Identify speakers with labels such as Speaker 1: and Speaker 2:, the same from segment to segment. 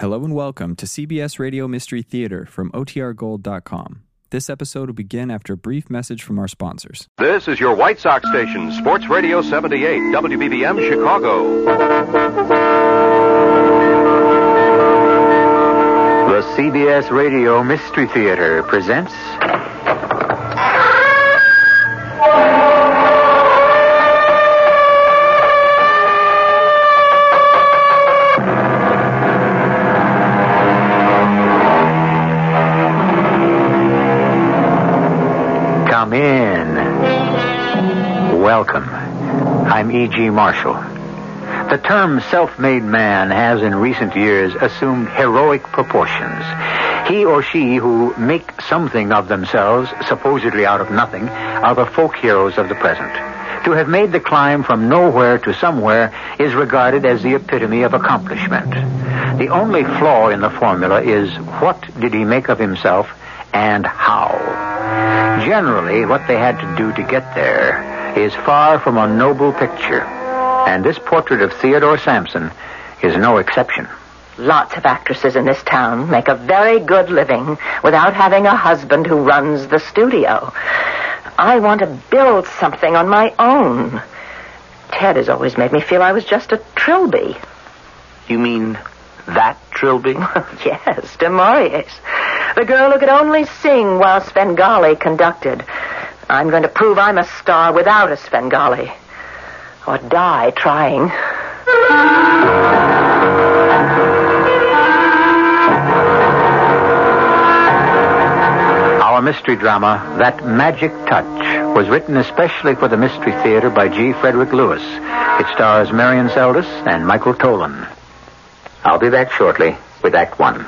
Speaker 1: Hello and welcome to CBS Radio Mystery Theater from OTRGold.com. This episode will begin after a brief message from our sponsors.
Speaker 2: This is your White Sox station, Sports Radio 78, WBBM Chicago.
Speaker 3: The CBS Radio Mystery Theater presents. E.G. Marshall. The term self-made man has in recent years assumed heroic proportions. He or she who make something of themselves, supposedly out of nothing, are the folk heroes of the present. To have made the climb from nowhere to somewhere is regarded as the epitome of accomplishment. The only flaw in the formula is what did he make of himself and how? Generally, what they had to do to get there is far from a noble picture. And this portrait of Theodore Sampson is no exception.
Speaker 4: Lots of actresses in this town make a very good living without having a husband who runs the studio. I want to build something on my own. Ted has always made me feel I was just a trilby.
Speaker 5: You mean that Trilby?
Speaker 4: yes, du Maurier's. The girl who could only sing while Svengali conducted. I'm going to prove I'm a star without a Svengali. Or die trying.
Speaker 3: Our mystery drama, That Magic Touch, was written especially for the Mystery Theater by G. Frederick Lewis. It stars Marian Seldes and Michael Tolan. I'll be back shortly with Act One.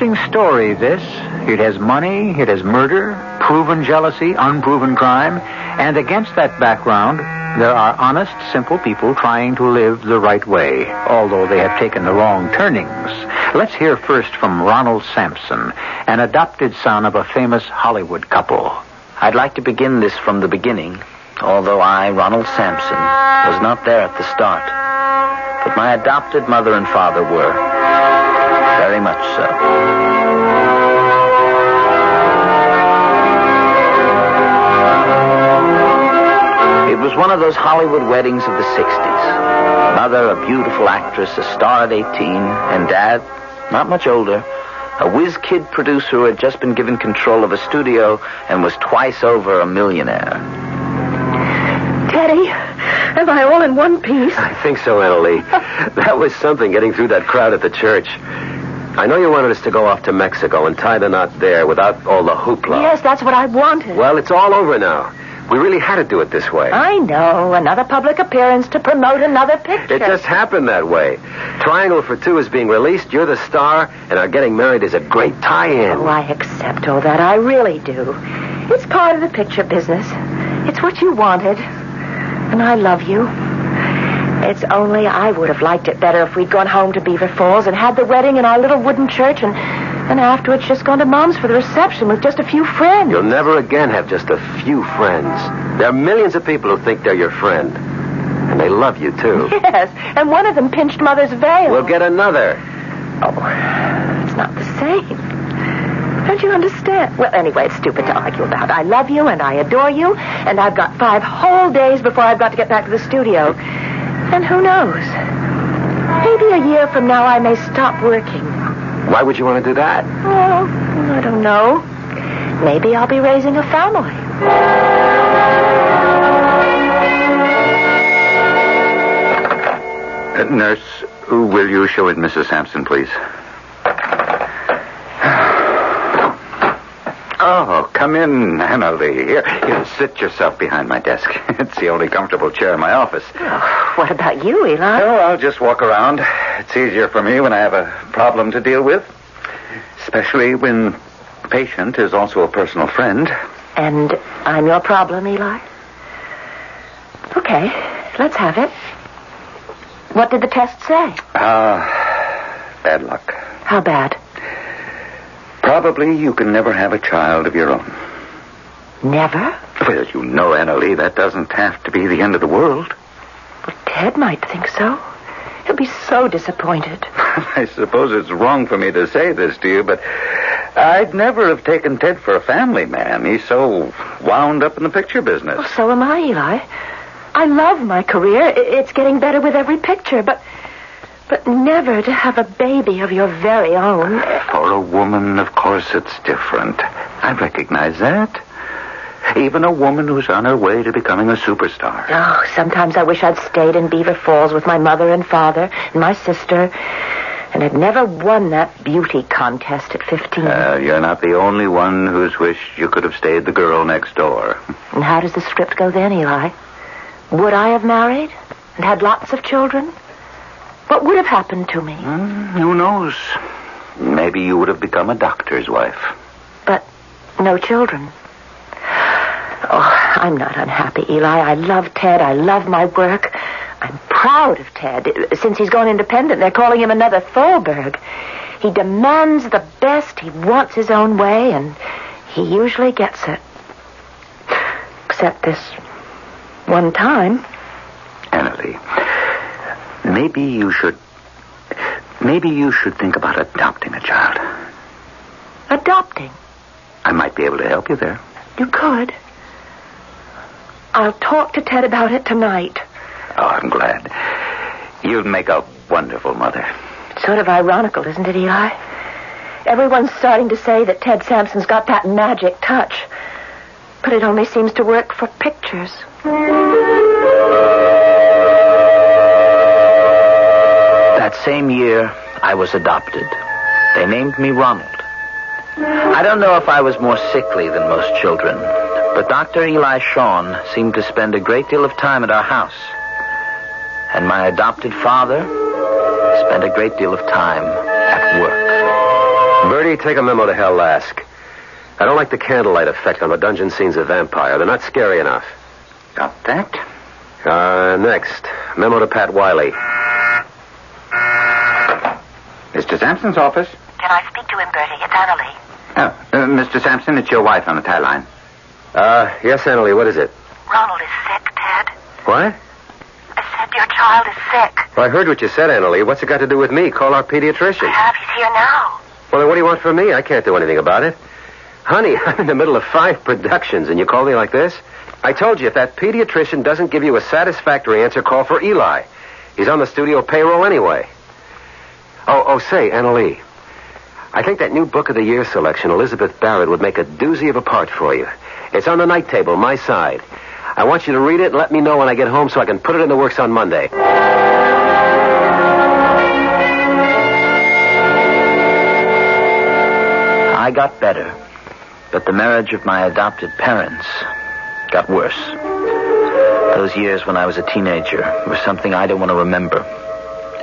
Speaker 3: Interesting story, this. It has money, it has murder, proven jealousy, unproven crime, and against that background, there are honest, simple people trying to live the right way, although they have taken the wrong turnings. Let's hear first from Ronald Sampson, an adopted son of a famous Hollywood couple.
Speaker 5: I'd like to begin this from the beginning, although I, Ronald Sampson, was not there at the start. But my adopted mother and father were. Very much so. It was one of those Hollywood weddings of the 60s. Mother, a beautiful actress, a star at 18, and dad, not much older, a whiz kid producer who had just been given control of a studio and was twice over a millionaire.
Speaker 4: Teddy, am I all in one piece?
Speaker 2: I think so, Annalie. that was something getting through that crowd at the church. I know you wanted us to go off to Mexico and tie the knot there without all the hoopla.
Speaker 4: Yes, that's what I wanted.
Speaker 2: Well, it's all over now. We really had to do it this way.
Speaker 4: I know. Another public appearance to promote another picture.
Speaker 2: It just happened that way. Triangle for Two is being released. You're the star, and our getting married is a great tie-in.
Speaker 4: Oh, I accept all that. I really do. It's part of the picture business. It's what you wanted. And I love you. It's only I would have liked it better if we'd gone home to Beaver Falls and had the wedding in our little wooden church and then afterwards just gone to Mom's for the reception with just a few friends.
Speaker 2: You'll never again have just a few friends. There are millions of people who think they're your friend. And they love you, too.
Speaker 4: Yes, and one of them pinched Mother's veil.
Speaker 2: We'll get another.
Speaker 4: Oh, it's not the same. Don't you understand? Well, anyway, it's stupid to argue about. I love you and I adore you, and I've got five whole days before I've got to get back to the studio. And who knows? Maybe a year from now I may stop working.
Speaker 2: Why would you want to do that?
Speaker 4: Oh, I don't know. Maybe I'll be raising a family.
Speaker 3: Uh, nurse, will you show in Mrs. Sampson, please? Oh, come in, Anna Lee. Here, here, sit yourself behind my desk. It's the only comfortable chair in my office.
Speaker 4: Oh, what about you, Eli?
Speaker 3: Oh, I'll just walk around. It's easier for me when I have a problem to deal with. Especially when the patient is also a personal friend.
Speaker 4: And I'm your problem, Eli? Okay, let's have it. What did the test say?
Speaker 3: Ah, bad luck.
Speaker 4: How bad?
Speaker 6: Probably you can never have a child of your own.
Speaker 4: Never?
Speaker 6: Well, you know, Annalie, that doesn't have to be the end of the world.
Speaker 4: Well, Ted might think so. He'll be so disappointed.
Speaker 6: I suppose it's wrong for me to say this to you, but I'd never have taken Ted for a family man. He's so wound up in the picture business.
Speaker 4: Well, so am I, Eli. I love my career. It's getting better with every picture, but but never to have a baby of your very own.
Speaker 6: For a woman, of course, it's different. I recognize that. Even a woman who's on her way to becoming a superstar.
Speaker 4: Oh, sometimes I wish I'd stayed in Beaver Falls with my mother and father and my sister and had never won that beauty contest at 15.
Speaker 6: Uh, you're not the only one who's wished you could have stayed the girl next door.
Speaker 4: and how does the script go then, Eli? Would I have married and had lots of children? What would have happened to me?
Speaker 6: Hmm, who knows? Maybe you would have become a doctor's wife.
Speaker 4: But no children. Oh, I'm not unhappy, Eli. I love Ted. I love my work. I'm proud of Ted. Since he's gone independent, they're calling him another Thalberg. He demands the best. He wants his own way, and he usually gets it. Except this one time.
Speaker 6: Annalie, maybe you should. Maybe you should think about adopting a child.
Speaker 4: Adopting.
Speaker 6: I might be able to help you there.
Speaker 4: You could. I'll talk to Ted about it tonight.
Speaker 6: Oh, I'm glad. You'd make a wonderful mother.
Speaker 4: It's sort of ironical, isn't it, Eli? Everyone's starting to say that Ted Sampson's got that magic touch. But it only seems to work for pictures.
Speaker 5: I was adopted. They named me Ronald. I don't know if I was more sickly than most children, but Dr. Eli Shawn seemed to spend a great deal of time at our house. And my adopted father spent a great deal of time at work.
Speaker 2: Bertie, take a memo to Hal Lask. I don't like the candlelight effect on the dungeon scenes of Vampire. They're not scary enough.
Speaker 6: Got that?
Speaker 2: Uh, next, memo to Pat Wiley.
Speaker 6: Mr. Sampson's office.
Speaker 4: Can I speak to him, Bertie? It's Annalie.
Speaker 6: Oh, uh, Mr. Sampson, it's your wife on the tie line.
Speaker 2: Uh, yes, Annalie, what is it?
Speaker 4: Ronald is sick, Ted.
Speaker 2: What?
Speaker 4: I said your child is sick.
Speaker 2: Well, I heard what you said, Annalie. What's it got to do with me? Call our pediatrician.
Speaker 4: I have. He's here now.
Speaker 2: Well, then what do you want from me? I can't do anything about it. Honey, I'm in the middle of five productions, and you call me like this? I told you, if that pediatrician doesn't give you a satisfactory answer, call for Eli. He's on the studio payroll anyway. Oh, oh, say, Annalie. I think that new book of the year selection, Elizabeth Barrett, would make a doozy of a part for you. It's on the night table, my side. I want you to read it and let me know when I get home so I can put it in the works on Monday.
Speaker 5: I got better, but the marriage of my adopted parents got worse. Those years when I was a teenager were something I don't want to remember.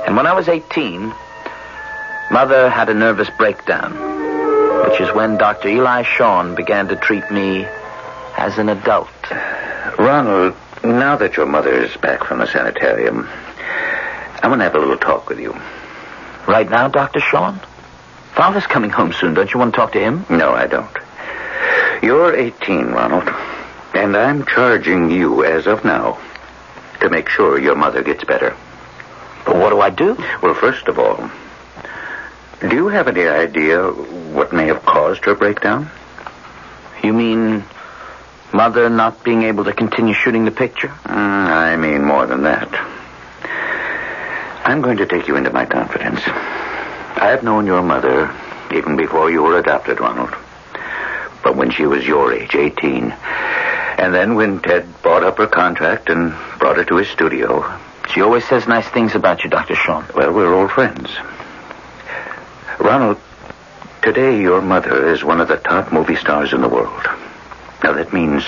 Speaker 5: And when I was 18, Mother had a nervous breakdown, which is when Dr. Eli Shawn began to treat me as an adult.
Speaker 6: Ronald, now that your mother is back from the sanitarium, I want to have a little talk with you.
Speaker 5: Right now, Dr. Shawn? Father's coming home soon. Don't you want to talk to him?
Speaker 6: No, I don't. You're 18, Ronald, and I'm charging you as of now to make sure your mother gets better.
Speaker 5: But what do I do?
Speaker 6: Well, first of all, do you have any idea what may have caused her breakdown?
Speaker 5: You mean Mother not being able to continue shooting the picture?
Speaker 6: Mm, I mean more than that. I'm going to take you into my confidence. I've known your mother even before you were adopted, Ronald. But when she was your age, 18. And then when Ted bought up her contract and brought her to his studio.
Speaker 5: She always says nice things about you, Dr. Shawn.
Speaker 6: Well, we're old friends. Ronald, today your mother is one of the top movie stars in the world. Now, that means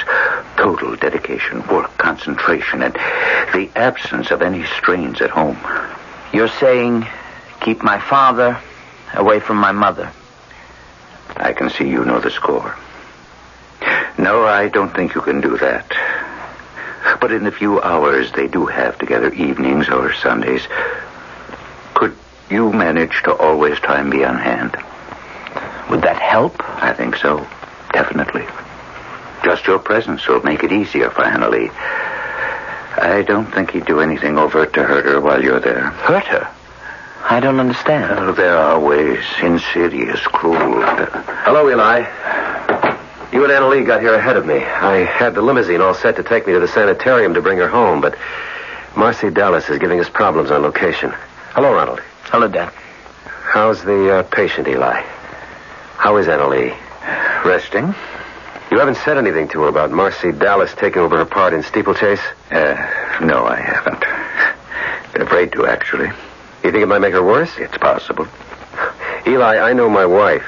Speaker 6: total dedication, work, concentration, and the absence of any strains at home.
Speaker 5: You're saying keep my father away from my mother.
Speaker 6: I can see you know the score. No, I don't think you can do that. But in the few hours they do have together, evenings or Sundays, you manage to always try and be on hand?
Speaker 5: Would that help?
Speaker 6: I think so. Definitely. Just your presence will make it easier for Annalie. I don't think he'd do anything overt to hurt her while you're there.
Speaker 5: Hurt her? I don't understand.
Speaker 6: Well, there are ways. Insidious, cruel.
Speaker 2: Hello, Eli. You and Annalie got here ahead of me. I had the limousine all set to take me to the sanitarium to bring her home, but Marcy Dallas is giving us problems on location. Hello, Ronald.
Speaker 5: Hello, Dad.
Speaker 2: How's the uh, patient, Eli? How is Annalie?
Speaker 6: Resting?
Speaker 2: You haven't said anything to her about Marcy Dallas taking over her part in steeplechase?
Speaker 6: Uh, no, I haven't. Been afraid to, actually.
Speaker 2: You think it might make her worse?
Speaker 6: It's possible.
Speaker 2: Eli, I know my wife.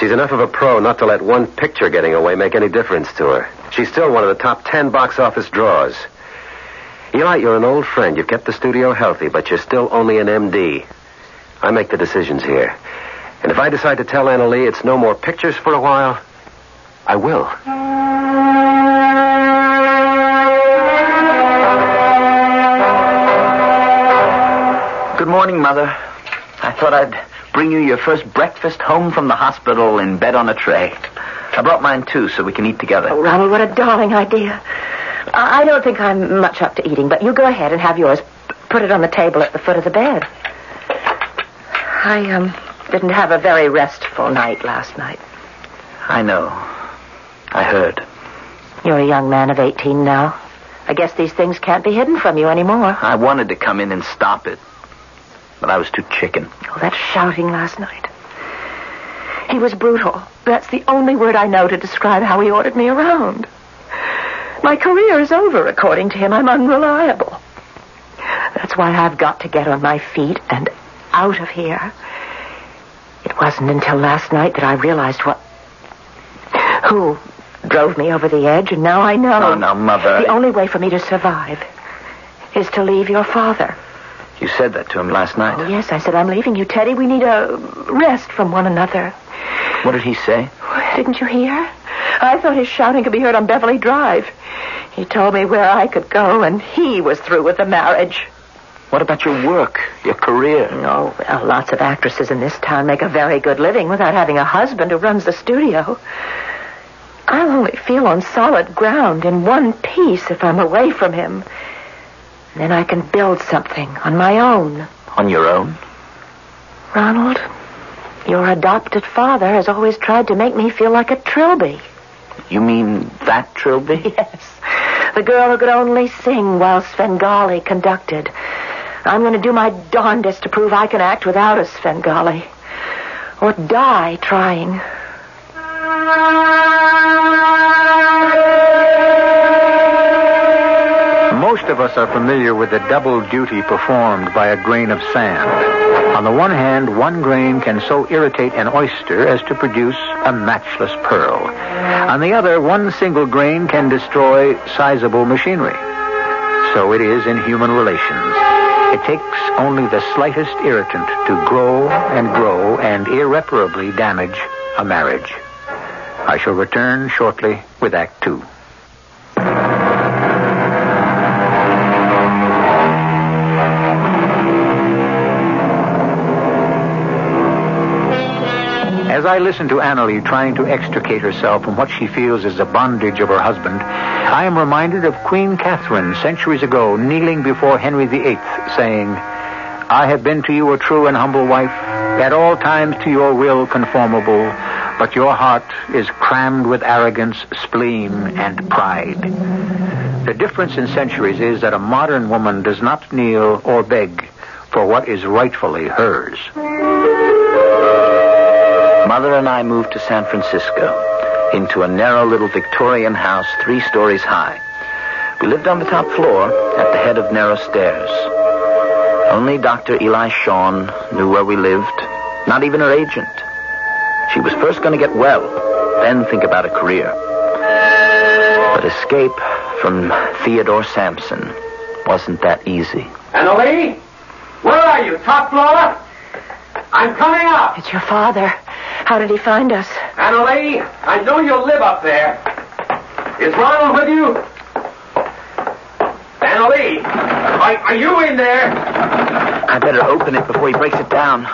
Speaker 2: She's enough of a pro not to let one picture getting away make any difference to her. She's still one of the top ten box office draws. Eli, you're an old friend. You've kept the studio healthy, but you're still only an MD. I make the decisions here. And if I decide to tell Anna Lee it's no more pictures for a while, I will.
Speaker 5: Good morning, Mother. I thought I'd bring you your first breakfast home from the hospital in bed on a tray. I brought mine too, so we can eat together.
Speaker 4: Oh, Ronald, what a darling idea. I I don't think I'm much up to eating, but you go ahead and have yours. Put it on the table at the foot of the bed. I, um, didn't have a very restful night last night.
Speaker 5: I know. I heard.
Speaker 4: You're a young man of 18 now. I guess these things can't be hidden from you anymore.
Speaker 5: I wanted to come in and stop it, but I was too chicken.
Speaker 4: Oh, that shouting last night. He was brutal. That's the only word I know to describe how he ordered me around. My career is over, according to him. I'm unreliable. That's why I've got to get on my feet and out of here. It wasn't until last night that I realized what. who drove me over the edge, and now I know.
Speaker 5: Oh, now, Mother.
Speaker 4: The only way for me to survive is to leave your father.
Speaker 5: You said that to him last night.
Speaker 4: Oh, yes, I said, I'm leaving you, Teddy. We need a rest from one another.
Speaker 5: What did he say?
Speaker 4: Didn't you hear? I thought his shouting could be heard on Beverly Drive. He told me where I could go, and he was through with the marriage.
Speaker 5: What about your work, your career?
Speaker 4: Oh, well, lots of actresses in this town make a very good living without having a husband who runs the studio. I'll only feel on solid ground in one piece if I'm away from him. Then I can build something on my own.
Speaker 5: On your own?
Speaker 4: Ronald, your adopted father has always tried to make me feel like a trilby.
Speaker 5: You mean that Trilby?
Speaker 4: Yes. The girl who could only sing while Svengali conducted. I'm going to do my darndest to prove I can act without a Svengali. Or die trying.
Speaker 3: Most of us are familiar with the double duty performed by a grain of sand. On the one hand, one grain can so irritate an oyster as to produce a matchless pearl. On the other, one single grain can destroy sizable machinery. So it is in human relations. It takes only the slightest irritant to grow and grow and irreparably damage a marriage. I shall return shortly with Act Two. As I listen to Annalie trying to extricate herself from what she feels is the bondage of her husband, I am reminded of Queen Catherine centuries ago kneeling before Henry VIII, saying, I have been to you a true and humble wife, at all times to your will conformable, but your heart is crammed with arrogance, spleen, and pride. The difference in centuries is that a modern woman does not kneel or beg for what is rightfully hers.
Speaker 5: Mother and I moved to San Francisco into a narrow little Victorian house three stories high. We lived on the top floor at the head of narrow stairs. Only Dr. Eli Shawn knew where we lived, not even her agent. She was first going to get well, then think about a career. But escape from Theodore Sampson wasn't that easy.
Speaker 2: Annalie? Where are you? Top floor? I'm coming up.
Speaker 4: It's your father. How did he find us?
Speaker 2: Annalie, I know you live up there. Is Ronald with you? Annalie, are, are you in there?
Speaker 5: I better open it before he breaks it down.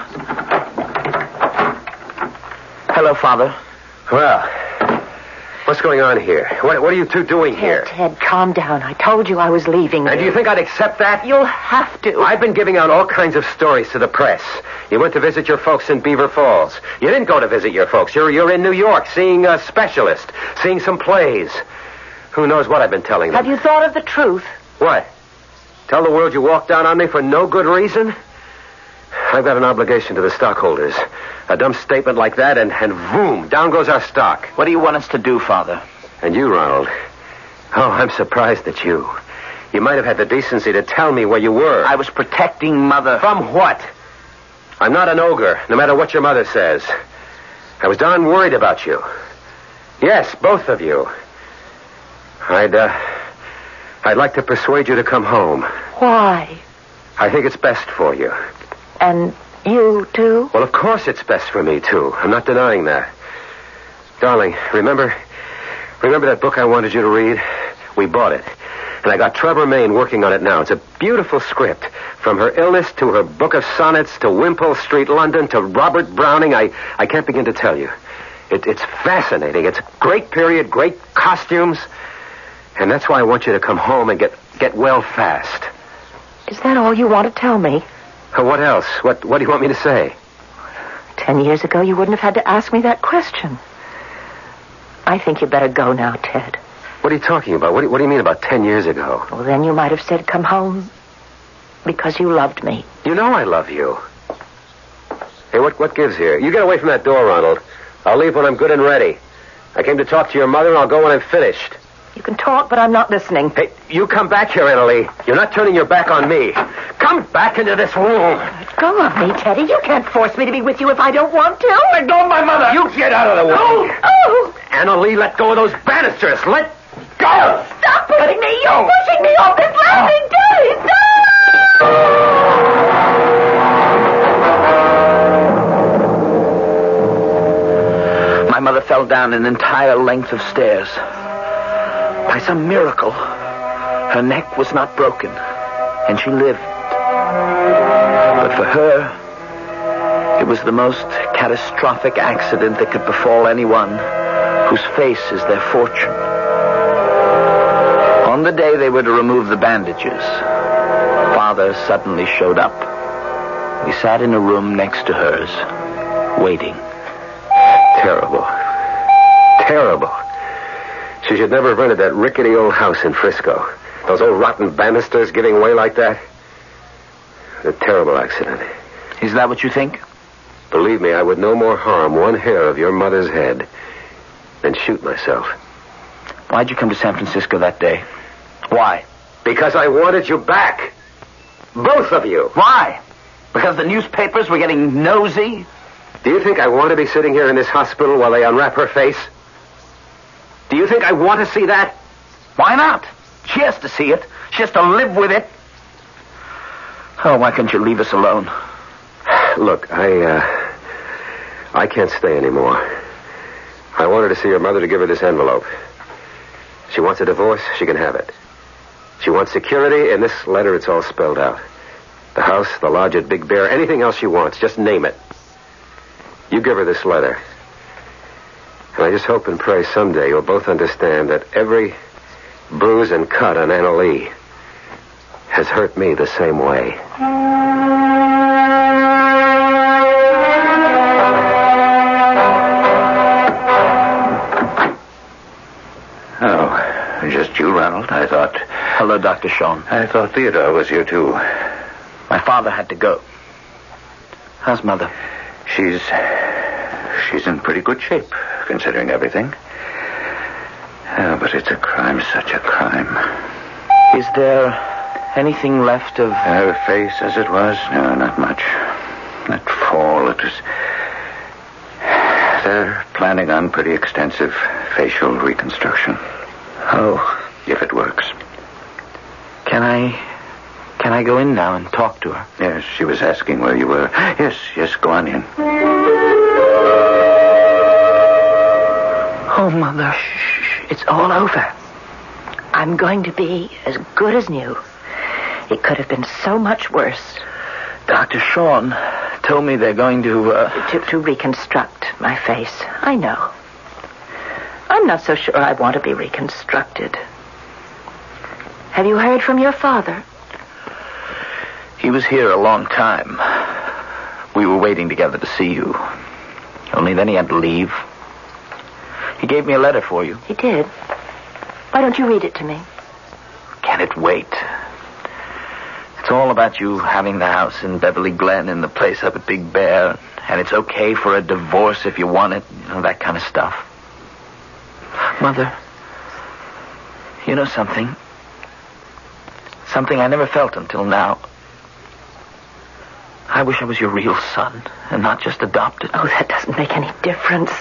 Speaker 5: Hello, Father.
Speaker 2: Well, what's going on here? What, what are you two doing here?
Speaker 4: Ted, calm down. I told you I was leaving.
Speaker 2: And do you think I'd accept that?
Speaker 4: You'll have to.
Speaker 2: I've been giving out all kinds of stories to the press. You went to visit your folks in Beaver Falls. You didn't go to visit your folks. You're, you're in New York seeing a specialist, seeing some plays. Who knows what I've been telling them?
Speaker 4: Have you thought of the truth?
Speaker 2: What? Tell the world you walked down on me for no good reason? I've got an obligation to the stockholders. A dumb statement like that, and, and boom, down goes our stock.
Speaker 5: What do you want us to do, Father?
Speaker 2: And you, Ronald. Oh, I'm surprised at you. You might have had the decency to tell me where you were.
Speaker 5: I was protecting Mother.
Speaker 2: From what? I'm not an ogre, no matter what your mother says. I was darn worried about you. Yes, both of you. I'd, uh, I'd like to persuade you to come home.
Speaker 4: Why?
Speaker 2: I think it's best for you.
Speaker 4: And you, too?
Speaker 2: Well, of course it's best for me, too. I'm not denying that. Darling, remember, remember that book I wanted you to read? We bought it. And I got Trevor Main working on it now. It's a beautiful script. From her illness to her book of sonnets to Wimpole Street, London to Robert Browning, I, I can't begin to tell you. It, it's fascinating. It's great period, great costumes. And that's why I want you to come home and get, get well fast.
Speaker 4: Is that all you want to tell me?
Speaker 2: Uh, What else? What, what do you want me to say?
Speaker 4: Ten years ago, you wouldn't have had to ask me that question. I think you'd better go now, Ted.
Speaker 2: What are you talking about? What do you, what do you mean about ten years ago?
Speaker 4: Well, then you might have said, come home because you loved me.
Speaker 2: You know I love you. Hey, what, what gives here? You get away from that door, Ronald. I'll leave when I'm good and ready. I came to talk to your mother, and I'll go when I'm finished.
Speaker 4: You can talk, but I'm not listening.
Speaker 2: Hey, you come back here, Annalie. You're not turning your back on me. Come back into this room.
Speaker 4: Let Go of me, Teddy. You can't force me to be with you if I don't want to.
Speaker 2: Let go of my mother. You get out of the way.
Speaker 4: Oh, oh.
Speaker 2: Annalie, let go of those banisters. Let go.
Speaker 4: Stop pushing me. You're pushing me off this ah. landing, Teddy. Stop!
Speaker 5: My mother fell down an entire length of stairs. By some miracle, her neck was not broken, and she lived. But for her, it was the most catastrophic accident that could befall anyone whose face is their fortune. On the day they were to remove the bandages, father suddenly showed up. He sat in a room next to hers, waiting.
Speaker 2: Terrible. Terrible. She should never have rented that rickety old house in Frisco. Those old rotten banisters giving way like that. A terrible accident.
Speaker 5: Is that what you think?
Speaker 2: Believe me, I would no more harm one hair of your mother's head than shoot myself.
Speaker 5: Why'd you come to San Francisco that day? Why?
Speaker 2: Because I wanted you back. Both of you.
Speaker 5: Why? Because the newspapers were getting nosy?
Speaker 2: Do you think I want to be sitting here in this hospital while they unwrap her face? Do you think I want to see that?
Speaker 5: Why not? She has to see it. She has to live with it. Oh, why can't you leave us alone?
Speaker 2: Look, I, uh, I can't stay anymore. I wanted to see her mother to give her this envelope. She wants a divorce, she can have it. She wants security, in this letter it's all spelled out. The house, the lodge at Big Bear, anything else she wants, just name it. You give her this letter. And I just hope and pray someday you'll both understand that every bruise and cut on Anna Lee has hurt me the same way.
Speaker 6: Oh, just you, Ronald. I thought.
Speaker 5: Hello, Dr. Sean.
Speaker 6: I thought Theodore was here, too.
Speaker 5: My father had to go. How's Mother?
Speaker 6: She's. She's in pretty good shape, considering everything. Oh, but it's a crime, such a crime.
Speaker 5: Is there anything left of.
Speaker 6: Her face as it was? No, not much. That fall, it was. They're planning on pretty extensive facial reconstruction.
Speaker 5: Oh,
Speaker 6: If it works.
Speaker 5: can I. Can I go in now and talk to her?
Speaker 6: Yes, she was asking where you were. Yes, yes, go on in.
Speaker 5: Oh, Mother.
Speaker 4: Shh, it's all over. I'm going to be as good as new. It could have been so much worse.
Speaker 5: Dr. Sean, told me they're going to, uh...
Speaker 4: To, to reconstruct my face. I know. I'm not so sure I want to be reconstructed. Have you heard from your father?
Speaker 5: He was here a long time. We were waiting together to see you. Only then he had to leave. He gave me a letter for you.
Speaker 4: He did. Why don't you read it to me?
Speaker 5: Can it wait? It's all about you having the house in Beverly Glen and the place up at Big Bear, and it's okay for a divorce if you want it, you know, that kind of stuff. Mother, you know something? Something I never felt until now. I wish I was your real son and not just adopted.
Speaker 4: Oh, that doesn't make any difference.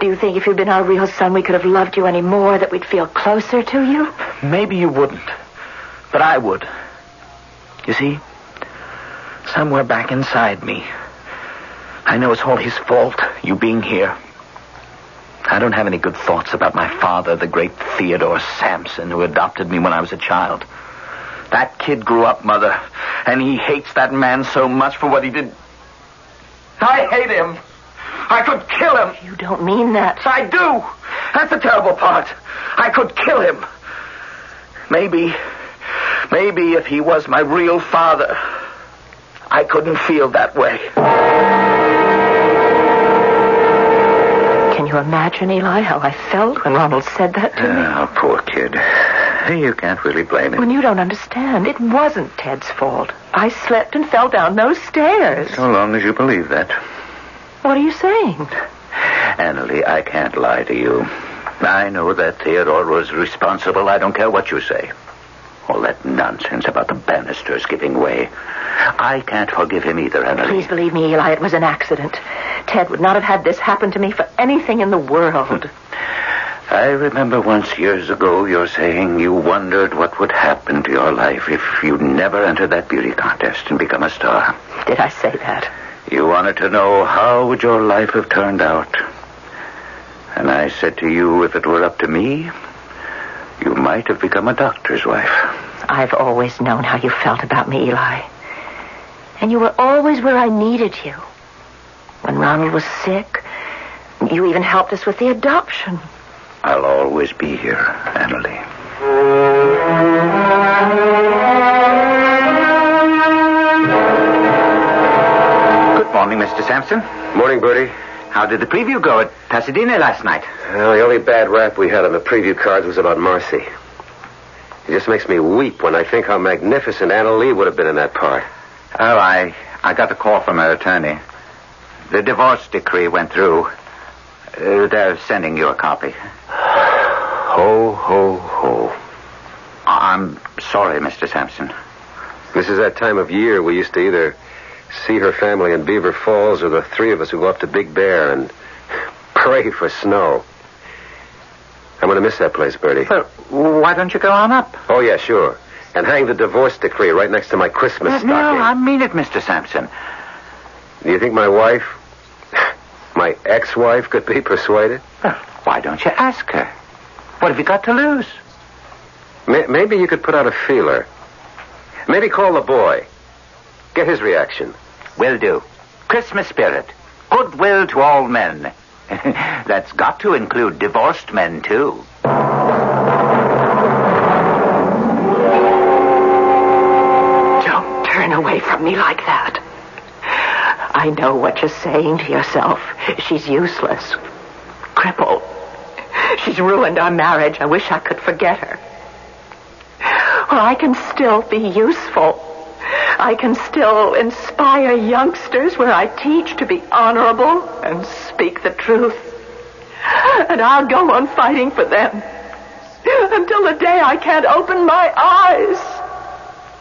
Speaker 4: Do you think if you'd been our real son, we could have loved you any more, that we'd feel closer to you?
Speaker 5: Maybe you wouldn't, but I would. You see, somewhere back inside me, I know it's all his fault, you being here. I don't have any good thoughts about my father, the great Theodore Sampson, who adopted me when I was a child. That kid grew up, Mother, and he hates that man so much for what he did. I hate him. I could kill him.
Speaker 4: You don't mean that.
Speaker 5: I do. That's the terrible part. I could kill him. Maybe, maybe if he was my real father, I couldn't feel that way.
Speaker 4: Can you imagine, Eli, how I felt when Ronald said that to me?
Speaker 6: Oh, poor kid. You can't really blame him.
Speaker 4: When you don't understand, it wasn't Ted's fault. I slept and fell down those stairs.
Speaker 6: So long as you believe that.
Speaker 4: What are you saying?
Speaker 6: Annalie, I can't lie to you. I know that Theodore was responsible. I don't care what you say. All that nonsense about the banisters giving way. I can't forgive him either, Annalie.
Speaker 4: Please believe me, Eli, it was an accident. Ted would not have had this happen to me for anything in the world.
Speaker 6: I remember once years ago your saying you wondered what would happen to your life if you'd never entered that beauty contest and become a star.
Speaker 4: Did I say that?
Speaker 6: You wanted to know how would your life have turned out. And I said to you, if it were up to me, you might have become a doctor's wife.
Speaker 4: I've always known how you felt about me, Eli. And you were always where I needed you. When Ronald was sick, you even helped us with the adoption.
Speaker 6: I'll always be here, Annalie.
Speaker 3: Morning, Mr. Sampson.
Speaker 2: Morning, Bertie.
Speaker 3: How did the preview go at Pasadena last night?
Speaker 2: Well, the only bad rap we had on the preview cards was about Marcy. It just makes me weep when I think how magnificent Anna Lee would have been in that part.
Speaker 3: Oh, I, I got a call from her attorney. The divorce decree went through. Uh, they're sending you a copy.
Speaker 2: Ho, ho, ho.
Speaker 3: I'm sorry, Mr. Sampson.
Speaker 2: This is that time of year we used to either see her family in Beaver Falls or the three of us who go up to Big Bear and pray for snow. I'm going to miss that place, Bertie.
Speaker 3: Well, why don't you go on up?
Speaker 2: Oh, yeah, sure. And hang the divorce decree right next to my Christmas
Speaker 3: Uh,
Speaker 2: stocking.
Speaker 3: no, I mean it, Mr. Sampson.
Speaker 2: Do you think my wife, my ex-wife, could be persuaded?
Speaker 3: Well, why don't you ask her? What have you got to lose?
Speaker 2: Maybe you could put out a feeler. Maybe call the boy. Get his reaction.
Speaker 3: Will do. Christmas spirit. Goodwill to all men. That's got to include divorced men, too.
Speaker 4: Don't turn away from me like that. I know what you're saying to yourself. She's useless. Cripple. She's ruined our marriage. I wish I could forget her. Well, I can still be useful. I can still inspire youngsters where I teach to be honorable and speak the truth. And I'll go on fighting for them until the day I can't open my eyes.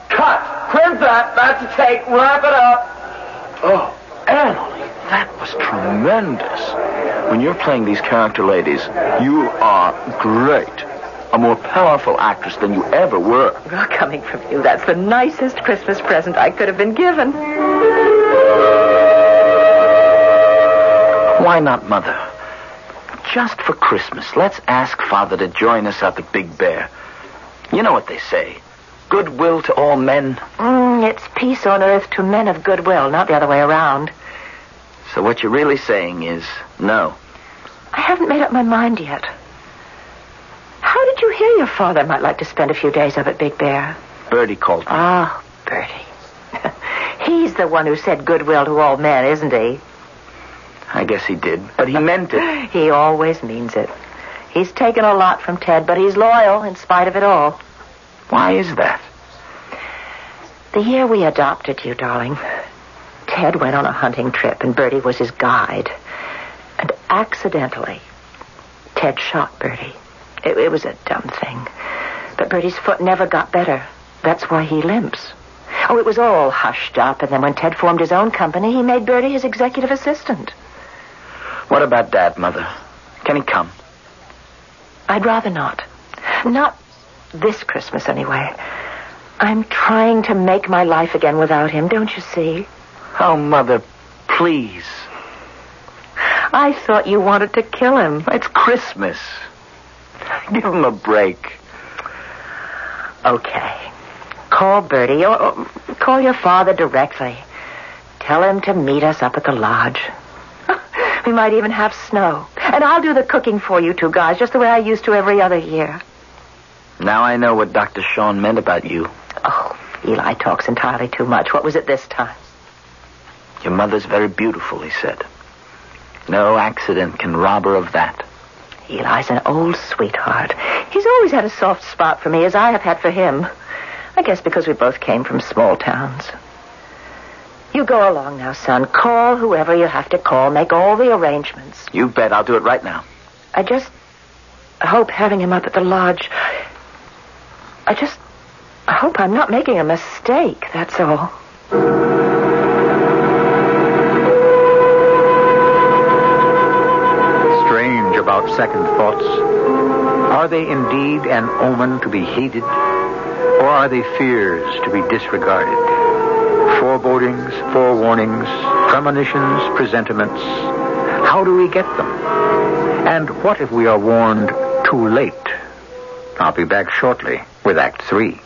Speaker 5: Cut! Print that! That's a take. Wrap it up. Oh, Annalie, that was tremendous. When you're playing these character ladies, you are great. A more powerful actress than you ever were.
Speaker 4: Well, coming from you, that's the nicest Christmas present I could have been given.
Speaker 5: Why not, Mother? Just for Christmas, let's ask Father to join us at Big Bear. You know what they say. Goodwill to all men.
Speaker 4: Mm, it's peace on earth to men of goodwill, not the other way around.
Speaker 5: So what you're really saying is no.
Speaker 4: I haven't made up my mind yet. How did you hear your father might like to spend a few days up at Big Bear?
Speaker 5: Bertie called me.
Speaker 4: Ah, Bertie. He's the one who said goodwill to all men, isn't he?
Speaker 5: I guess he did, but he meant it.
Speaker 4: He always means it. He's taken a lot from Ted, but he's loyal in spite of it all.
Speaker 5: Why is that?
Speaker 4: The year we adopted you, darling, Ted went on a hunting trip, and Bertie was his guide. And accidentally, Ted shot Bertie. It, it was a dumb thing. But Bertie's foot never got better. That's why he limps. Oh, it was all hushed up, and then when Ted formed his own company, he made Bertie his executive assistant.
Speaker 5: What about Dad, Mother? Can he come?
Speaker 4: I'd rather not. Not this Christmas, anyway. I'm trying to make my life again without him, don't you see?
Speaker 5: Oh, Mother, please.
Speaker 4: I thought you wanted to kill him.
Speaker 5: It's Christmas. Give him a break.
Speaker 4: Okay. Call Bertie or, or call your father directly. Tell him to meet us up at the lodge. we might even have snow. And I'll do the cooking for you two guys, just the way I used to every other year.
Speaker 5: Now I know what Dr. Sean meant about you.
Speaker 4: Oh, Eli talks entirely too much. What was it this time?
Speaker 5: Your mother's very beautiful, he said. No accident can rob her of that.
Speaker 4: Eli's an old sweetheart. He's always had a soft spot for me, as I have had for him. I guess because we both came from small towns. You go along now, son. Call whoever you have to call. Make all the arrangements.
Speaker 5: You bet. I'll do it right now.
Speaker 4: I just hope having him up at the lodge. I just hope I'm not making a mistake, that's all.
Speaker 3: Second thoughts. Are they indeed an omen to be heeded? Or are they fears to be disregarded? Forebodings, forewarnings, premonitions, presentiments. How do we get them? And what if we are warned too late? I'll be back shortly with Act Three.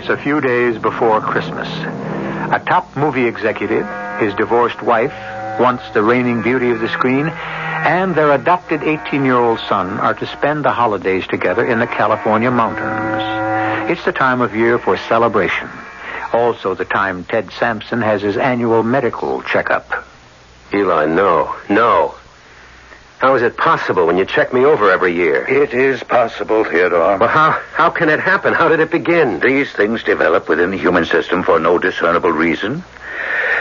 Speaker 3: It's a few days before Christmas. A top movie executive, his divorced wife, once the reigning beauty of the screen, and their adopted 18 year old son are to spend the holidays together in the California mountains. It's the time of year for celebration. Also, the time Ted Sampson has his annual medical checkup.
Speaker 2: Eli, no, no. How is it possible when you check me over every year?
Speaker 6: It is possible, Theodore.
Speaker 2: Well, how, how can it happen? How did it begin?
Speaker 6: These things develop within the human system for no discernible reason.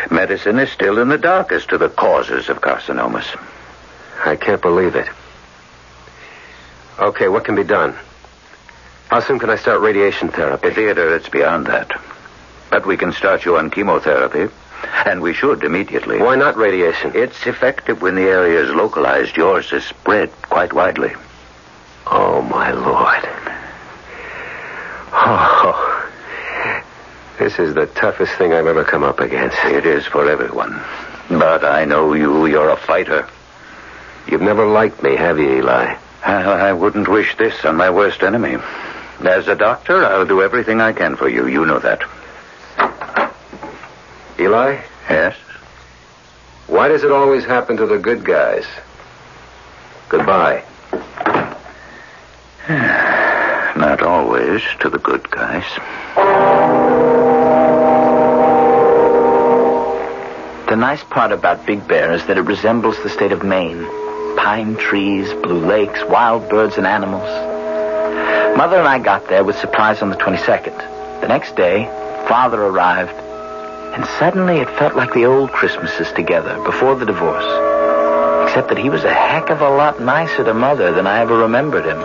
Speaker 6: Medicine is still in the dark as to the causes of carcinomas.
Speaker 2: I can't believe it. Okay, what can be done? How soon can I start radiation therapy?
Speaker 6: Theodore, it's beyond that. But we can start you on chemotherapy, and we should immediately.
Speaker 2: Why not radiation?
Speaker 6: It's effective when the area is localized. Yours is spread quite widely.
Speaker 2: Oh, my Lord. Oh, this is the toughest thing I've ever come up against.
Speaker 6: It is for everyone. But I know you. You're a fighter.
Speaker 2: You've never liked me, have you, Eli?
Speaker 6: I wouldn't wish this on my worst enemy. As a doctor, I'll do everything I can for you. You know that.
Speaker 2: Eli?
Speaker 6: Yes?
Speaker 2: Why does it always happen to the good guys? Goodbye.
Speaker 6: Not always to the good guys.
Speaker 5: The nice part about Big Bear is that it resembles the state of Maine. Pine trees, blue lakes, wild birds and animals. Mother and I got there with supplies on the 22nd. The next day, Father arrived, and suddenly it felt like the old Christmases together before the divorce. Except that he was a heck of a lot nicer to Mother than I ever remembered him.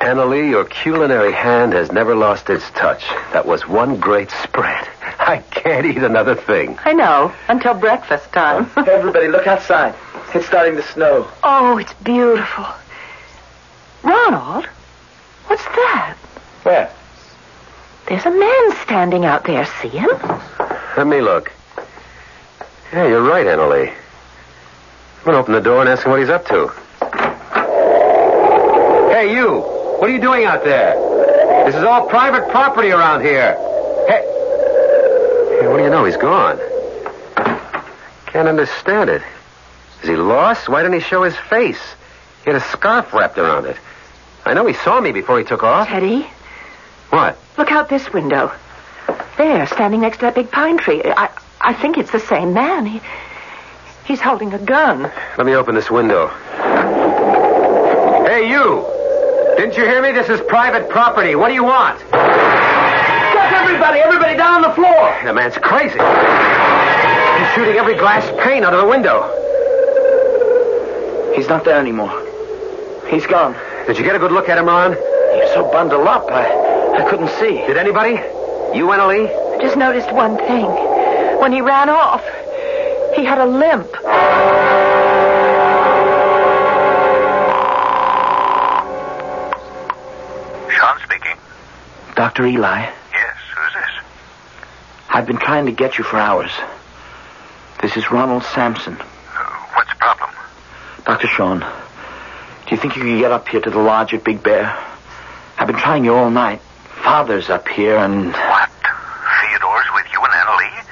Speaker 2: Annalie, your culinary hand has never lost its touch. That was one great spread. I can't eat another thing.
Speaker 4: I know, until breakfast time.
Speaker 5: Hey, everybody, look outside. It's starting to snow.
Speaker 4: oh, it's beautiful. Ronald, what's that?
Speaker 5: Where?
Speaker 4: There's a man standing out there. See him?
Speaker 2: Let me look. Yeah, you're right, Annalie. I'm going to open the door and ask him what he's up to. Hey, you! What are you doing out there? This is all private property around here. Hey. Hey, what do you know? He's gone. Can't understand it. Is he lost? Why didn't he show his face? He had a scarf wrapped around it. I know he saw me before he took off.
Speaker 4: Teddy,
Speaker 2: What?
Speaker 4: look out this window. There, standing next to that big pine tree. I, I think it's the same man. He, he's holding a gun.
Speaker 2: Let me open this window. Hey, you! Didn't you hear me? This is private property. What do you want?
Speaker 5: Stop everybody! Everybody down on the floor!
Speaker 2: The man's crazy. He's shooting every glass pane out of the window.
Speaker 5: He's not there anymore. He's gone.
Speaker 2: Did you get a good look at him, Ron?
Speaker 5: He's so bundled up, I, I couldn't see.
Speaker 2: Did anybody? You, Annalie?
Speaker 4: I just noticed one thing. When he ran off, he had a limp.
Speaker 6: Sean speaking.
Speaker 5: Dr. Eli,
Speaker 6: Yes, who's this?
Speaker 5: I've been trying to get you for hours. This is Ronald Sampson.
Speaker 6: Uh, what's the problem?
Speaker 5: Dr. Sean, do you think you can get up here to the lodge at Big Bear? I've been trying you all night. Father's up here, and
Speaker 6: What? Theodore's with you and Annalie?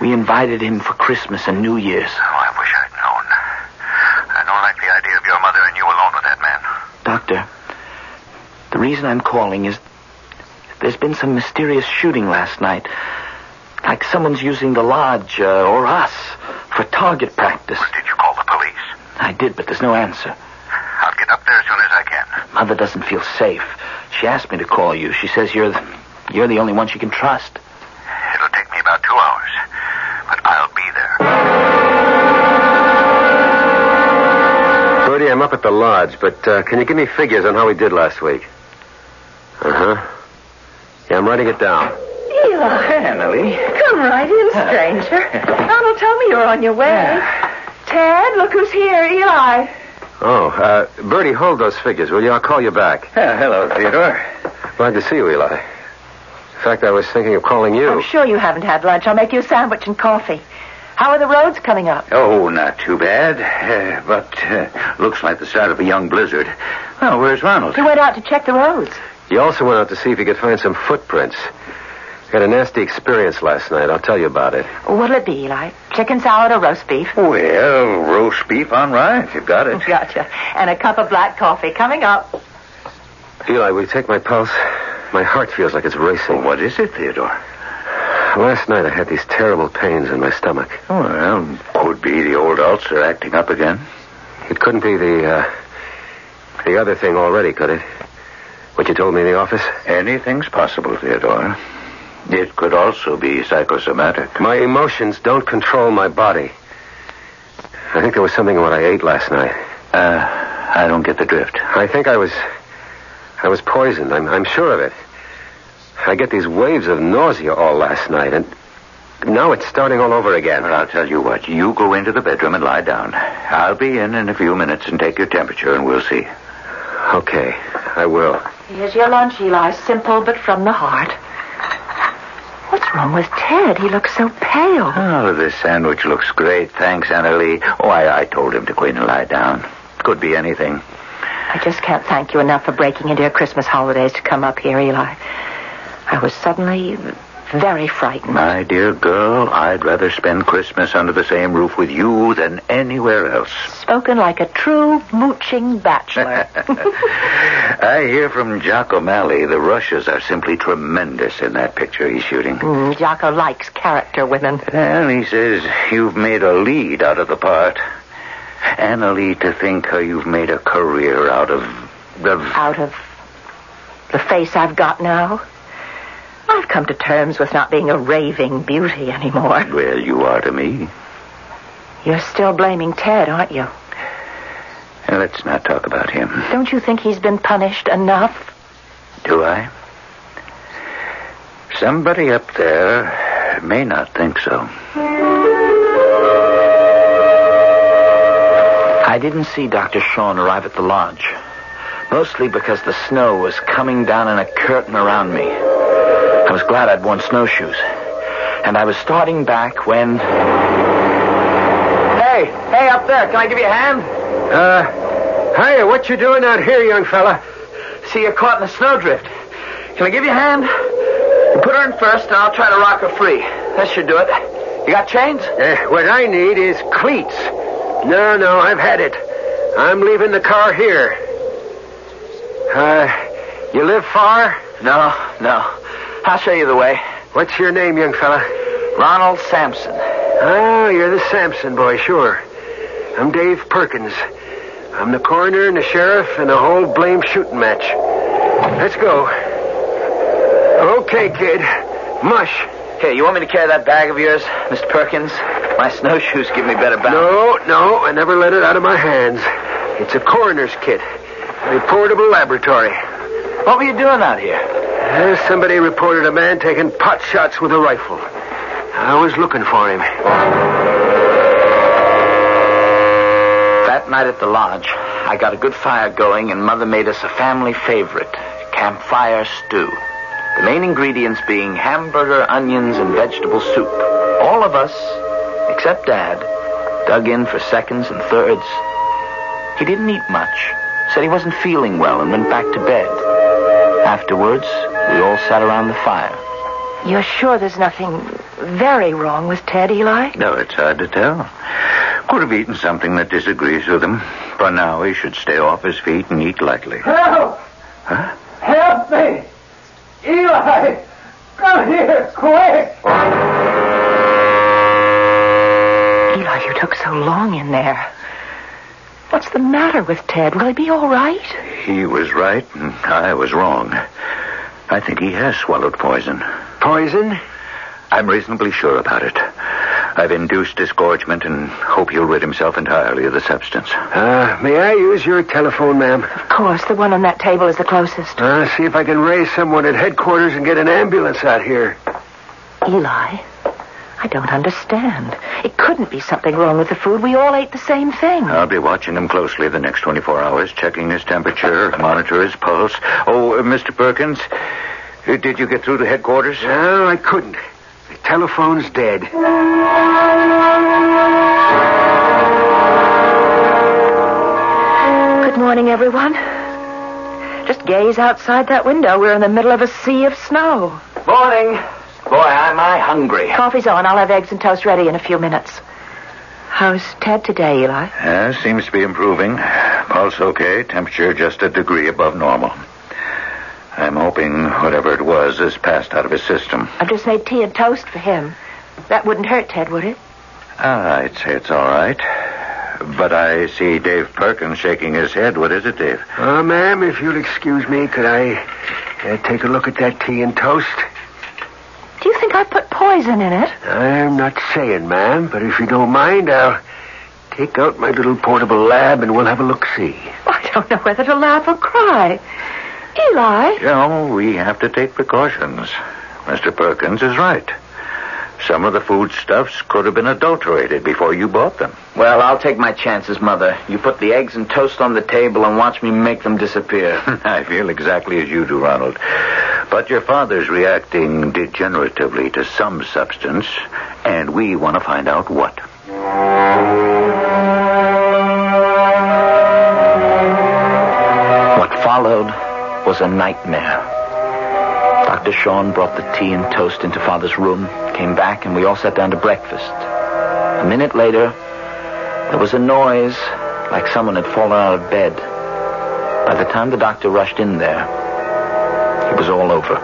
Speaker 5: we invited him for Christmas and New Year's.
Speaker 6: Oh, I wish I'd known. I don't like the idea of your mother and you alone with that man.
Speaker 5: Doctor, the reason I'm calling is there's been some mysterious shooting last night. Like someone's using the lodge uh, or us for target practice.
Speaker 6: Did you call the police?
Speaker 5: I did, but there's no answer.
Speaker 6: I'll get up there as soon as I can.
Speaker 5: Mother doesn't feel safe. She asked me to call you. She says you're the, you're the only one she can trust.
Speaker 6: It'll take me about two hours, but I'll be there.
Speaker 2: Bertie, I'm up at the lodge, but uh, can you give me figures on how we did last week? Uh huh. Yeah, I'm writing it down.
Speaker 4: Eli,
Speaker 5: Annalie.
Speaker 4: come right in, stranger. Donald told me you were on your way. Ted, look who's here, Eli.
Speaker 2: Oh, uh, Bertie, hold those figures, will you? I'll call you back.
Speaker 6: Yeah, hello, Theodore.
Speaker 2: Glad to see you, Eli. In fact, I was thinking of calling you.
Speaker 4: I'm sure you haven't had lunch. I'll make you a sandwich and coffee. How are the roads coming up?
Speaker 6: Oh, not too bad. Uh, but uh, looks like the start of a young blizzard. Well, where's Ronald?
Speaker 4: He went out to check the roads.
Speaker 2: He also went out to see if he could find some footprints. Had a nasty experience last night. I'll tell you about it.
Speaker 4: What'll it be, Eli? Chicken salad or roast beef?
Speaker 6: Well, roast beef on rye, if you've got it.
Speaker 4: Gotcha. And a cup of black coffee coming up.
Speaker 2: Eli, will you take my pulse? My heart feels like it's racing.
Speaker 6: What is it, Theodore?
Speaker 2: Last night I had these terrible pains in my stomach.
Speaker 6: Well, could be the old ulcer acting up again.
Speaker 2: It couldn't be the, uh, the other thing already, could it? What you told me in the office?
Speaker 6: Anything's possible, Theodore. It could also be psychosomatic.
Speaker 2: My emotions don't control my body. I think there was something in what I ate last night.
Speaker 6: Uh, I don't get the drift.
Speaker 2: I think I was. I was poisoned. I'm, I'm sure of it. I get these waves of nausea all last night, and now it's starting all over again.
Speaker 6: Well, I'll tell you what. You go into the bedroom and lie down. I'll be in in a few minutes and take your temperature, and we'll see.
Speaker 2: Okay, I will.
Speaker 4: Here's your lunch, Eli. Simple, but from the heart. What's wrong with Ted? He looks so pale.
Speaker 6: Oh, this sandwich looks great. Thanks, Annalie. Oh, I, I told him to in and lie down. Could be anything.
Speaker 4: I just can't thank you enough for breaking into your Christmas holidays to come up here, Eli. I was suddenly very frightened.
Speaker 6: My dear girl, I'd rather spend Christmas under the same roof with you than anywhere else.
Speaker 4: Spoken like a true mooching bachelor.
Speaker 6: I hear from Jock O'Malley the Rushes are simply tremendous in that picture he's shooting.
Speaker 4: Mm, Jocko likes character women.
Speaker 6: Well, he says you've made a lead out of the part. Annalie, to think how you've made a career out of... of...
Speaker 4: Out of the face I've got now. I've come to terms with not being a raving beauty anymore.
Speaker 6: Well, you are to me.
Speaker 4: You're still blaming Ted, aren't you?
Speaker 6: Now, let's not talk about him.
Speaker 4: Don't you think he's been punished enough?
Speaker 6: Do I? Somebody up there may not think so.
Speaker 5: I didn't see Dr. Sean arrive at the lodge. Mostly because the snow was coming down in a curtain around me. I was glad I'd worn snowshoes. And I was starting back when. Hey, hey, up up there. Can I give you a hand?
Speaker 2: Uh, hiya, what you doing out here, young fella?
Speaker 5: See, you're caught in a snowdrift. Can I give you a hand? Put her in first, and I'll try to rock her free. That should do it. You got chains?
Speaker 2: Uh, what I need is cleats. No, no, I've had it. I'm leaving the car here. Uh, you live far?
Speaker 5: No, no. I'll show you the way.
Speaker 2: What's your name, young fella?
Speaker 5: Ronald Sampson.
Speaker 2: Oh, you're the Sampson boy, sure. I'm Dave Perkins. I'm the coroner and the sheriff and the whole blame shooting match. Let's go. Okay, kid. Mush.
Speaker 5: Here, you want me to carry that bag of yours, Mr. Perkins? My snowshoes give me better balance.
Speaker 2: No, no, I never let it out of my hands. It's a coroner's kit. A portable laboratory.
Speaker 5: What were you doing out here?
Speaker 2: Uh, somebody reported a man taking pot shots with a rifle. I was looking for him.
Speaker 5: That night at the lodge, I got a good fire going, and Mother made us a family favorite campfire stew. The main ingredients being hamburger, onions, and vegetable soup. All of us, except Dad, dug in for seconds and thirds. He didn't eat much, said he wasn't feeling well, and went back to bed. Afterwards, we all sat around the fire.
Speaker 4: You're sure there's nothing very wrong with Ted, Eli?
Speaker 6: No, it's hard to tell. Could have eaten something that disagrees with him. For now, he should stay off his feet and eat lightly.
Speaker 7: Help!
Speaker 6: Huh?
Speaker 7: Help me! Eli! Come here, quick!
Speaker 4: Eli, you took so long in there. What's the matter with Ted? Will he be all right?
Speaker 6: He was right, and I was wrong. I think he has swallowed poison.
Speaker 2: Poison?
Speaker 6: I'm reasonably sure about it. I've induced disgorgement and hope he'll rid himself entirely of the substance.
Speaker 2: Uh, may I use your telephone, ma'am?
Speaker 4: Of course, the one on that table is the closest.
Speaker 2: Uh, see if I can raise someone at headquarters and get an ambulance out here.
Speaker 4: Eli, I don't understand. It couldn't be something wrong with the food. We all ate the same thing.
Speaker 6: I'll be watching him closely the next 24 hours, checking his temperature, monitor his pulse. Oh, uh, Mr. Perkins, uh, did you get through to headquarters?
Speaker 2: No, I couldn't. The telephone's dead.
Speaker 4: Good morning, everyone. Just gaze outside that window. We're in the middle of a sea of snow.
Speaker 5: Morning. Boy, am I hungry.
Speaker 4: Coffee's on. I'll have eggs and toast ready in a few minutes. How's Ted today, Eli?
Speaker 6: Yeah, seems to be improving. Pulse okay, temperature just a degree above normal. I'm hoping whatever it was has passed out of his system.
Speaker 4: I've just made tea and toast for him. That wouldn't hurt Ted, would it?
Speaker 6: Ah, I'd say it's all right. But I see Dave Perkins shaking his head. What is it, Dave?
Speaker 2: Uh, ma'am, if you'll excuse me, could I uh, take a look at that tea and toast?
Speaker 4: Do you think I put poison in it?
Speaker 2: I'm not saying, ma'am, but if you don't mind, I'll take out my little portable lab and we'll have a look-see.
Speaker 4: Oh, I don't know whether to laugh or cry. Eli,
Speaker 6: You know, we have to take precautions. Mr. Perkins is right. Some of the foodstuffs could have been adulterated before you bought them.
Speaker 5: Well, I'll take my chances, Mother. You put the eggs and toast on the table and watch me make them disappear.
Speaker 6: I feel exactly as you do, Ronald. But your father's reacting degeneratively to some substance, and we want to find out what.
Speaker 5: What followed was a nightmare. Dr. Sean brought the tea and toast into Father's room, came back, and we all sat down to breakfast. A minute later, there was a noise like someone had fallen out of bed. By the time the doctor rushed in there, it was all over.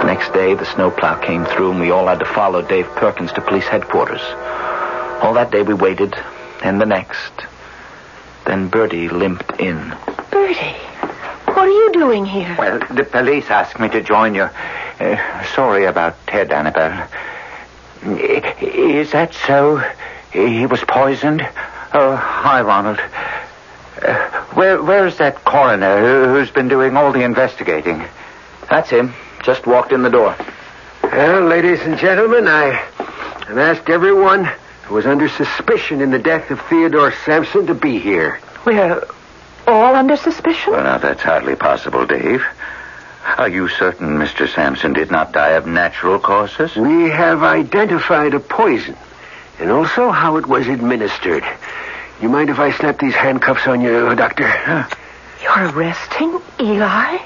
Speaker 5: The next day, the snowplow came through, and we all had to follow Dave Perkins to police headquarters. All that day we waited, and the next. Then Bertie limped in.
Speaker 4: Bertie, what are you doing here?
Speaker 3: Well, the police asked me to join you. Uh, sorry about Ted, Annabel. Is that so? He was poisoned? Oh, hi, Ronald. Uh, where, where's that coroner who- who's been doing all the investigating?
Speaker 5: That's him. Just walked in the door.
Speaker 2: Well, ladies and gentlemen, I have asked everyone who was under suspicion in the death of Theodore Sampson to be here.
Speaker 4: We're all under suspicion?
Speaker 6: Well, now, that's hardly possible, Dave. Are you certain Mr. Sampson did not die of natural causes?
Speaker 2: We have identified a poison. and also how it was administered. You mind if I snap these handcuffs on you, Doctor? Huh?
Speaker 4: You're arresting Eli?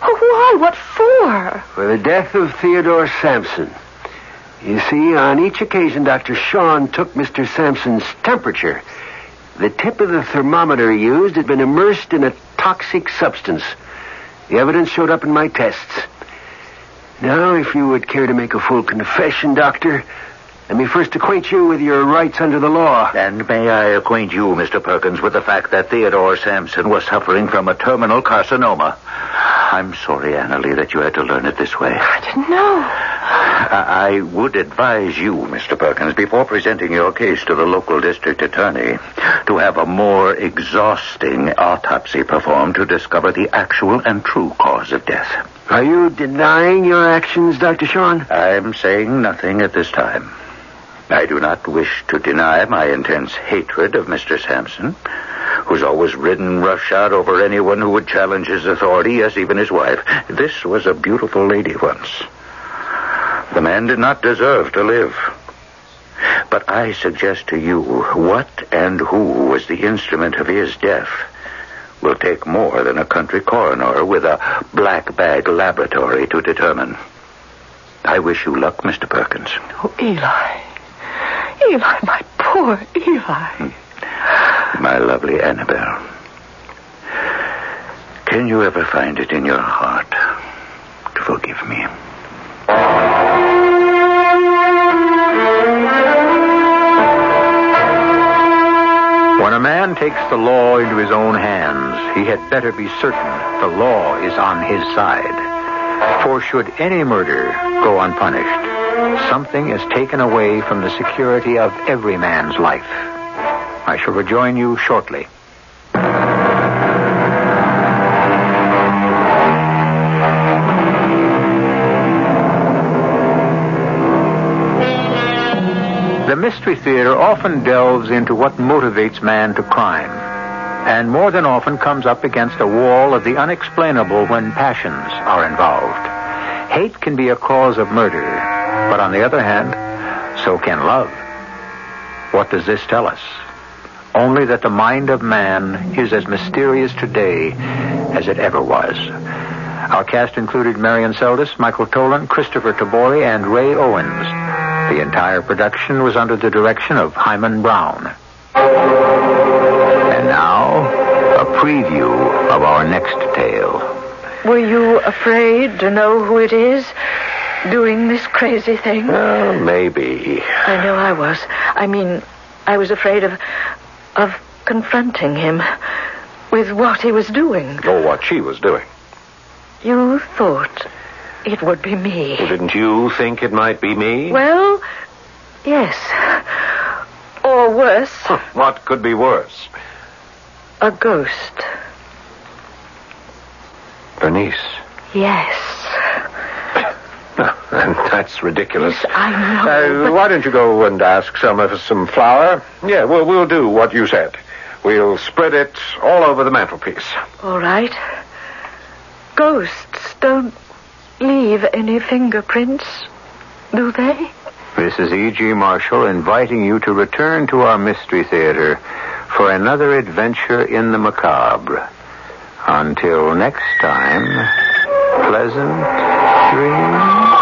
Speaker 4: Why? What for?
Speaker 2: For the death of Theodore Sampson. You see, on each occasion, Dr. Sean took Mr. Sampson's temperature. The tip of the thermometer used had been immersed in a toxic substance. The evidence showed up in my tests. Now, if you would care to make a full confession, Doctor, let me first acquaint you with your rights under the law.
Speaker 6: And may I acquaint you, Mr. Perkins, with the fact that Theodore Sampson was suffering from a terminal carcinoma. I'm sorry, Annalie, that you had to learn it this way.
Speaker 4: I didn't know.
Speaker 6: I, I would advise you, Mr. Perkins, before presenting your case to the local district attorney, to have a more exhausting autopsy performed to discover the actual and true cause of death.
Speaker 2: Are you denying your actions, Dr. Sean?
Speaker 6: I'm saying nothing at this time. I do not wish to deny my intense hatred of Mr. Sampson, who's always ridden roughshod over anyone who would challenge his authority, yes, even his wife. This was a beautiful lady once. The man did not deserve to live. But I suggest to you what and who was the instrument of his death will take more than a country coroner with a black bag laboratory to determine. I wish you luck, Mr. Perkins.
Speaker 4: Oh, Eli. Eli, my poor Eli.
Speaker 6: My lovely Annabelle. Can you ever find it in your heart to forgive me?
Speaker 3: When a man takes the law into his own hands, he had better be certain the law is on his side. For should any murder go unpunished, something is taken away from the security of every man's life. I shall rejoin you shortly. The Mystery Theater often delves into what motivates man to crime, and more than often comes up against a wall of the unexplainable when passions are involved. Hate can be a cause of murder, but on the other hand, so can love. What does this tell us? Only that the mind of man is as mysterious today as it ever was. Our cast included Marian Seldes, Michael Tolan, Kristoffer Tabori, and Ray Owens. The entire production was under the direction of Himan Brown. And now, a preview of our next tale.
Speaker 4: Were you afraid to know who it is doing this crazy thing?
Speaker 6: Well, maybe.
Speaker 4: I know I was. I mean, I was afraid of of confronting him with what he was doing.
Speaker 8: Or what she was doing.
Speaker 4: You thought it would be me.
Speaker 8: Well, didn't you think it might be me?
Speaker 4: Well, yes. Or worse,
Speaker 8: what could be worse?
Speaker 4: a ghost.
Speaker 8: Bernice.
Speaker 4: Yes.
Speaker 8: That's ridiculous.
Speaker 4: Yes, I know.
Speaker 8: Uh, why don't you go and ask Selma for some flour? Yeah, well, we'll do what you said. We'll spread it all over the mantelpiece.
Speaker 4: All right. Ghosts don't leave any fingerprints, do they?
Speaker 3: This is E.G. Marshall inviting you to return to our Mystery Theater for another adventure in the macabre. Until next time, pleasant dreams.